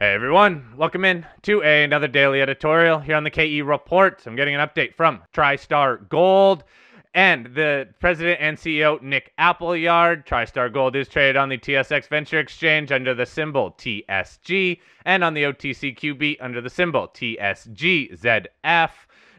Hey everyone, welcome in to a, another daily editorial here on the KE Report. I'm getting an update from TriStar Gold and the president and CEO Nick Appleyard. TriStar Gold is traded on the TSX Venture Exchange under the symbol TSG and on the OTCQB under the symbol TSGZF.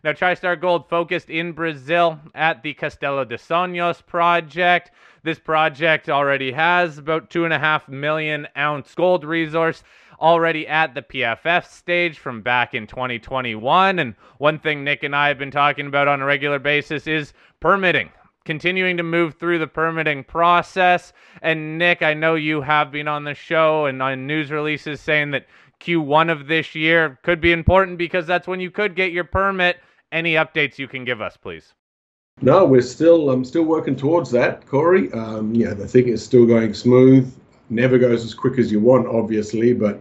Now, TriStar Gold focused in Brazil at the Castelo de Sonhos project. This project already has about two and a half million ounce gold resource already at the PFS stage from back in 2021. And one thing Nick and I have been talking about on a regular basis is permitting. Continuing to move through the permitting process. And Nick, I know you have been on the show and on news releases saying that Q1 of this year could be important because that's when you could get your permit. Any updates you can give us, please? No, we're still I'm still working towards that, Cory. Um, yeah, the thing is still going smooth. Never goes as quick as you want, obviously, but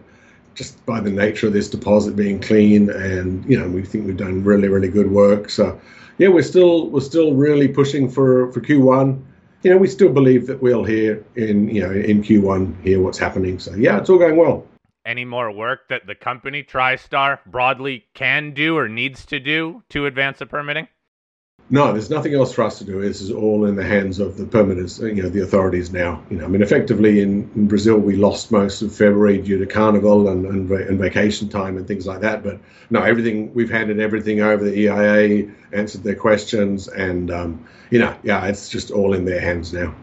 just by the nature of this deposit being clean, and you know, we think we've done really, really good work. So, yeah, we're still we're still really pushing for for Q1. You know, we still believe that we'll hear in you know in Q1 hear what's happening. So, yeah, it's all going well. Any more work that the company TriStar broadly can do or needs to do to advance the permitting? No, there's nothing else for us to do. This is all in the hands of the permitters, you know, the authorities now. You know, I mean, effectively in, in Brazil, we lost most of February due to Carnival and, and, and, vacation time and things like that. But no, everything we've handed everything over. The EIA answered their questions, and um, you know, yeah, it's just all in their hands now.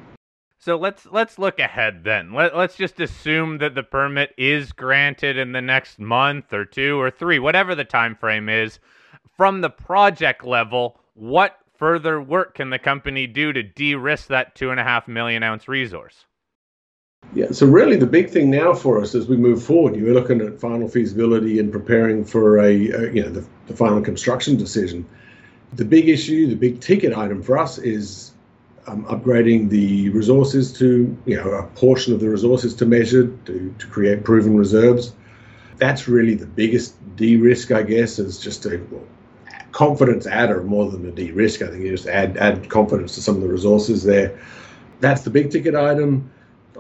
So let's let's look ahead then. Let, let's just assume that the permit is granted in the next month or two or three, whatever the time frame is. From the project level, what further work can the company do to de-risk that two and a half million ounce resource? Yeah, so really the big thing now for us as we move forward, you're looking at final feasibility and preparing for a, a you know the, the final construction decision. The big issue, the big ticket item for us is um, upgrading the resources to you know a portion of the resources to measured to, to create proven reserves. That's really the biggest de-risk, I guess, is just a well, confidence adder more than a de-risk. I think you just add add confidence to some of the resources there. That's the big ticket item.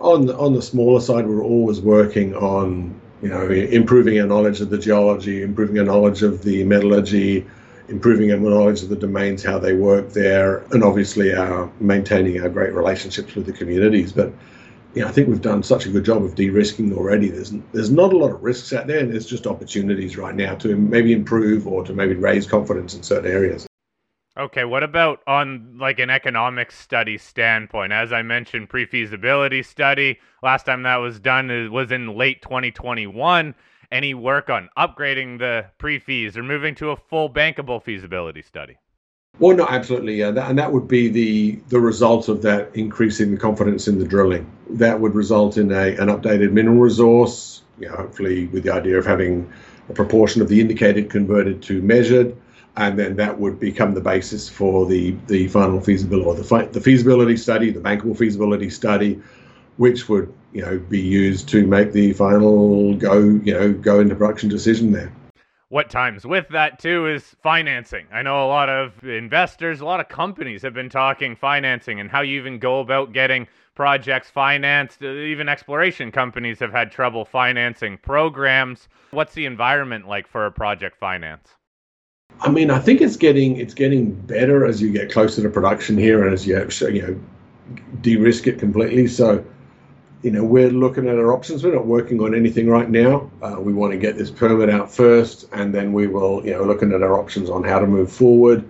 On the, on the smaller side, we're always working on you know improving our knowledge of the geology, improving our knowledge of the metallurgy, improving our knowledge of the domains, how they work there, and obviously our maintaining our great relationships with the communities. But you know, I think we've done such a good job of de-risking already. There's there's not a lot of risks out there, and there's just opportunities right now to maybe improve or to maybe raise confidence in certain areas. Okay, what about on like an economic study standpoint? As I mentioned, pre-feasibility study. Last time that was done was in late 2021. Any work on upgrading the pre-feas or moving to a full bankable feasibility study? Well, no, absolutely, yeah, that, and that would be the the result of that increasing the confidence in the drilling. That would result in a an updated mineral resource, you know, hopefully with the idea of having a proportion of the indicated converted to measured, and then that would become the basis for the the final feasibility or the the feasibility study, the bankable feasibility study, which would you know be used to make the final go you know go into production decision there what times with that too is financing. I know a lot of investors, a lot of companies have been talking financing and how you even go about getting projects financed. Uh, even exploration companies have had trouble financing programs. What's the environment like for a project finance? I mean, I think it's getting it's getting better as you get closer to production here and as you you know de-risk it completely. So you know, we're looking at our options. We're not working on anything right now. Uh, we want to get this permit out first, and then we will, you know, looking at our options on how to move forward.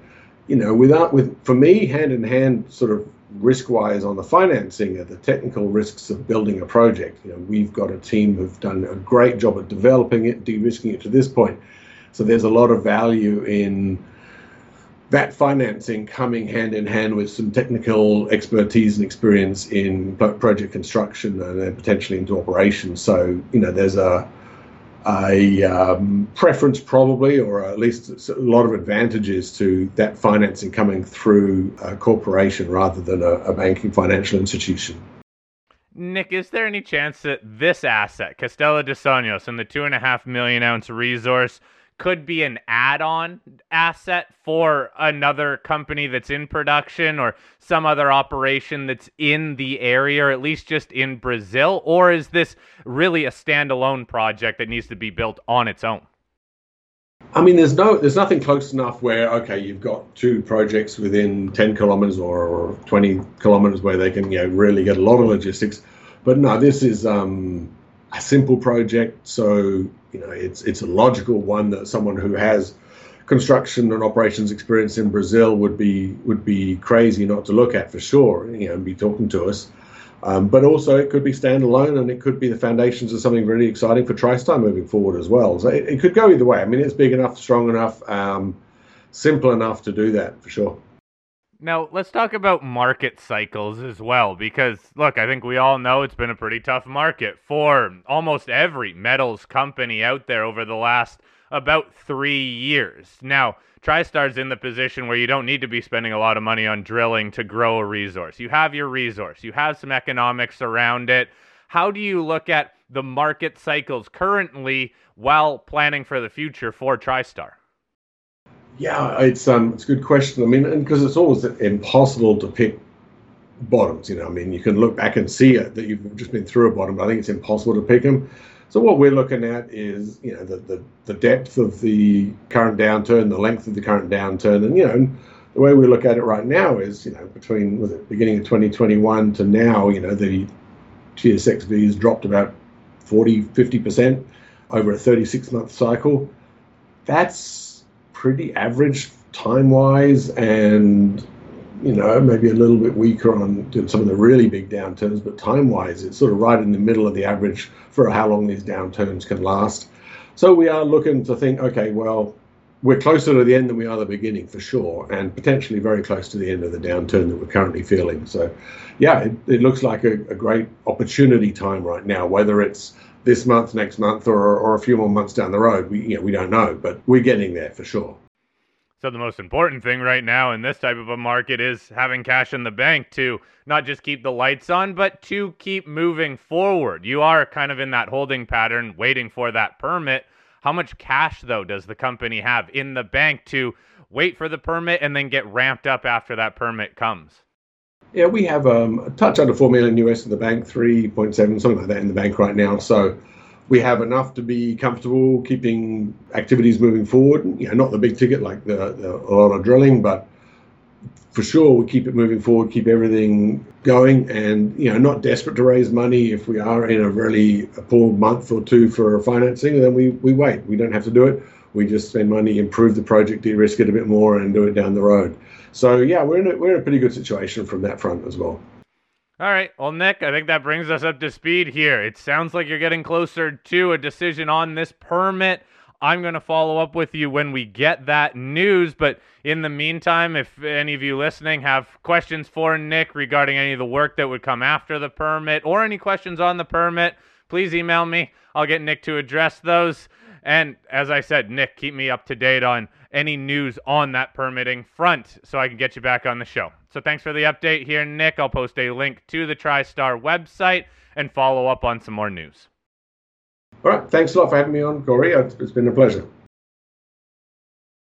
You know, without with for me, hand in hand, sort of risk-wise on the financing are the technical risks of building a project. You know, we've got a team who've done a great job at developing it, de-risking it to this point. So there's a lot of value in that financing coming hand in hand with some technical expertise and experience in project construction and then potentially into operations. So, you know, there's a a um, preference probably, or at least a lot of advantages to that financing coming through a corporation rather than a, a banking financial institution. Nick, is there any chance that this asset, Castelo de Sonhos, and the two and a half million ounce resource could be an add-on asset for another company that's in production or some other operation that's in the area or at least just in Brazil or is this really a standalone project that needs to be built on its own? I mean, there's no, there's nothing close enough where okay, you've got two projects within 10 kilometers or or 20 kilometers where they can, you know, really get a lot of logistics. But no, this is um, a simple project, so you know, it's it's a logical one that someone who has construction and operations experience in Brazil would be would be crazy not to look at for sure. You know, and be talking to us. Um, but also, it could be standalone and it could be the foundations of something really exciting for TriStar moving forward as well. So it, it could go either way. I mean, it's big enough, strong enough, um, simple enough to do that for sure. Now, let's talk about market cycles as well, because look, I think we all know it's been a pretty tough market for almost every metals company out there over the last about three years. Now, TriStar's in the position where you don't need to be spending a lot of money on drilling to grow a resource. You have your resource, you have some economics around it. How do you look at the market cycles currently while planning for the future for TriStar? Yeah, it's um, it's a good question. I mean, because it's always impossible to pick bottoms. You know, I mean, you can look back and see it that you've just been through a bottom, but I think it's impossible to pick them. So what we're looking at is, you know, the, the, the depth of the current downturn, the length of the current downturn, and you know, the way we look at it right now is, you know, between was it beginning of 2021 to now, you know, the TSXV has dropped about 40, 50 percent over a 36 month cycle. That's pretty average time wise and you know, maybe a little bit weaker on some of the really big downturns, but time wise, it's sort of right in the middle of the average for how long these downturns can last. So we are looking to think, okay, well, we're closer to the end than we are the beginning for sure, and potentially very close to the end of the downturn that we're currently feeling. So, yeah, it, it looks like a, a, great opportunity time right now, whether it's this month, next month, or, or a few more months down the road. We, you know, we don't know, but we're getting there for sure. So the most important thing right now in this type of a market is having cash in the bank to not just keep the lights on, but to keep moving forward. You are kind of in that holding pattern, waiting for that permit. How much cash, though, does the company have in the bank to wait for the permit and then get ramped up after that permit comes? Yeah, we have um, a touch under four million US in the bank, three point seven, something like that in the bank right now. So we have enough to be comfortable keeping activities moving forward. You know, not the big ticket like the, the, a lot of drilling, but for sure we keep it moving forward, keep everything going, and you know, not desperate to raise money. If we are in a really poor month or two for financing, then we we wait. We don't have to do it. We just spend money, improve the project, de-risk it a bit more, and do it down the road. So yeah, we're in a, we're in a pretty good situation from that front as well. All right. Well, Nick, I think that brings us up to speed here. It sounds like you're getting closer to a decision on this permit. I'm going to follow up with you when we get that news. But in the meantime, if any of you listening have questions for Nick regarding any of the work that would come after the permit or any questions on the permit, please email me. I'll get Nick to address those. And as I said, Nick, keep me up to date on any news on that permitting front so I can get you back on the show. So thanks for the update here, Nick. I'll post a link to the TriStar website and follow up on some more news. All right. Thanks a lot for having me on, Cory. It's been a pleasure.